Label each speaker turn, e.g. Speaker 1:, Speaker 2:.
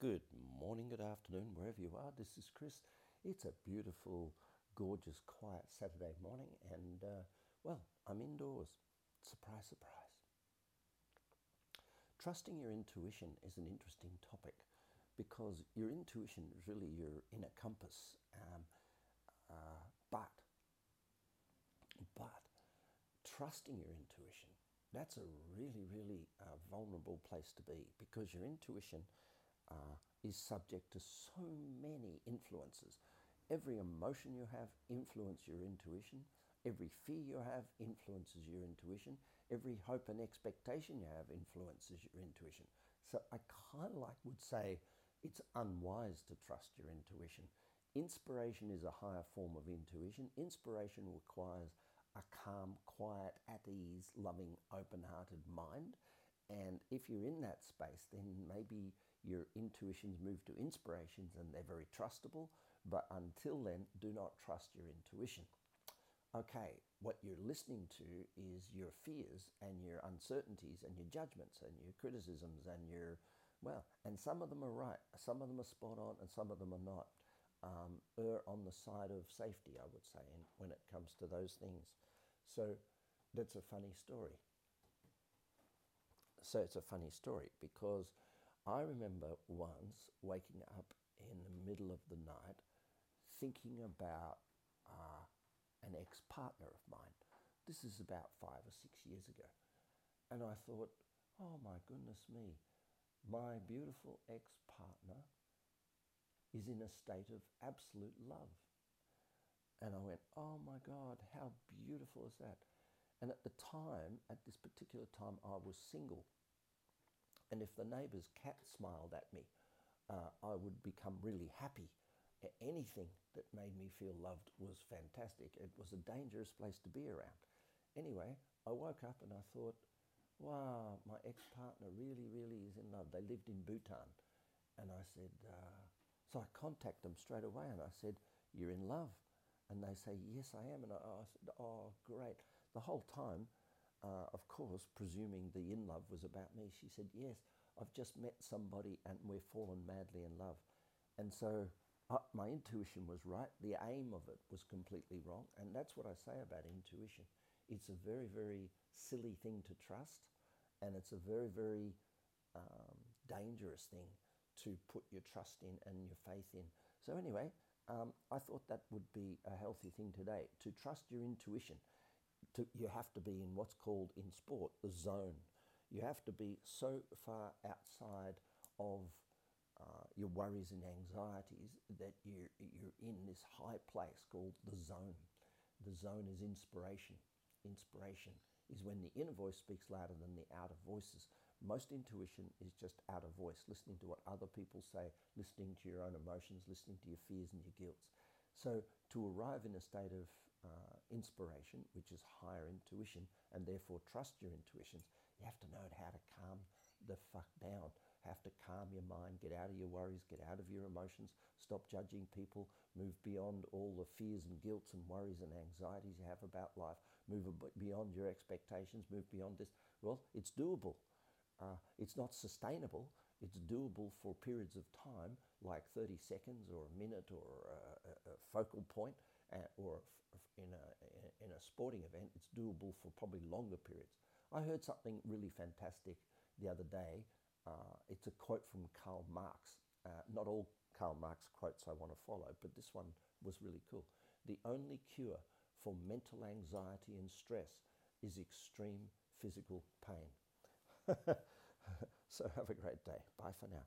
Speaker 1: Good morning, good afternoon, wherever you are. This is Chris. It's a beautiful, gorgeous, quiet Saturday morning, and uh, well, I'm indoors. Surprise, surprise. Trusting your intuition is an interesting topic because your intuition is really your inner compass. Um, uh, but, but trusting your intuition that's a really, really uh, vulnerable place to be because your intuition is subject to so many influences. Every emotion you have influences your intuition. Every fear you have influences your intuition. Every hope and expectation you have influences your intuition. So I kind of like would say it's unwise to trust your intuition. Inspiration is a higher form of intuition. Inspiration requires a calm, quiet, at ease, loving, open hearted mind. And if you're in that space, then maybe your intuitions move to inspirations and they're very trustable. But until then, do not trust your intuition. Okay, what you're listening to is your fears and your uncertainties and your judgments and your criticisms and your, well, and some of them are right, some of them are spot on, and some of them are not um, err on the side of safety, I would say, when it comes to those things. So that's a funny story. So it's a funny story because I remember once waking up in the middle of the night thinking about uh, an ex partner of mine. This is about five or six years ago. And I thought, oh my goodness me, my beautiful ex partner is in a state of absolute love. And I went, oh my God, how beautiful is that? And at the time, at this particular time, I was single. And if the neighbour's cat smiled at me, uh, I would become really happy. Anything that made me feel loved was fantastic. It was a dangerous place to be around. Anyway, I woke up and I thought, wow, my ex partner really, really is in love. They lived in Bhutan. And I said, uh, so I contact them straight away and I said, You're in love. And they say, Yes, I am. And I, I said, Oh, great. The whole time, uh, of course, presuming the in love was about me, she said, Yes, I've just met somebody and we've fallen madly in love. And so uh, my intuition was right. The aim of it was completely wrong. And that's what I say about intuition. It's a very, very silly thing to trust, and it's a very, very um, dangerous thing to put your trust in and your faith in. So, anyway, um, I thought that would be a healthy thing today to trust your intuition. To, you have to be in what's called in sport the zone. You have to be so far outside of uh, your worries and anxieties that you're, you're in this high place called the zone. The zone is inspiration. Inspiration is when the inner voice speaks louder than the outer voices. Most intuition is just outer voice, listening to what other people say, listening to your own emotions, listening to your fears and your guilts. So, to arrive in a state of uh, inspiration, which is higher intuition, and therefore trust your intuitions, you have to know how to calm the fuck down. Have to calm your mind, get out of your worries, get out of your emotions, stop judging people, move beyond all the fears and guilts and worries and anxieties you have about life, move beyond your expectations, move beyond this. Well, it's doable. Uh, it's not sustainable. It's doable for periods of time, like 30 seconds or a minute or a, a focal point, or in a, in a sporting event, it's doable for probably longer periods. I heard something really fantastic the other day. Uh, it's a quote from Karl Marx. Uh, not all Karl Marx quotes I want to follow, but this one was really cool. The only cure for mental anxiety and stress is extreme physical pain. so have a great day. Bye for now.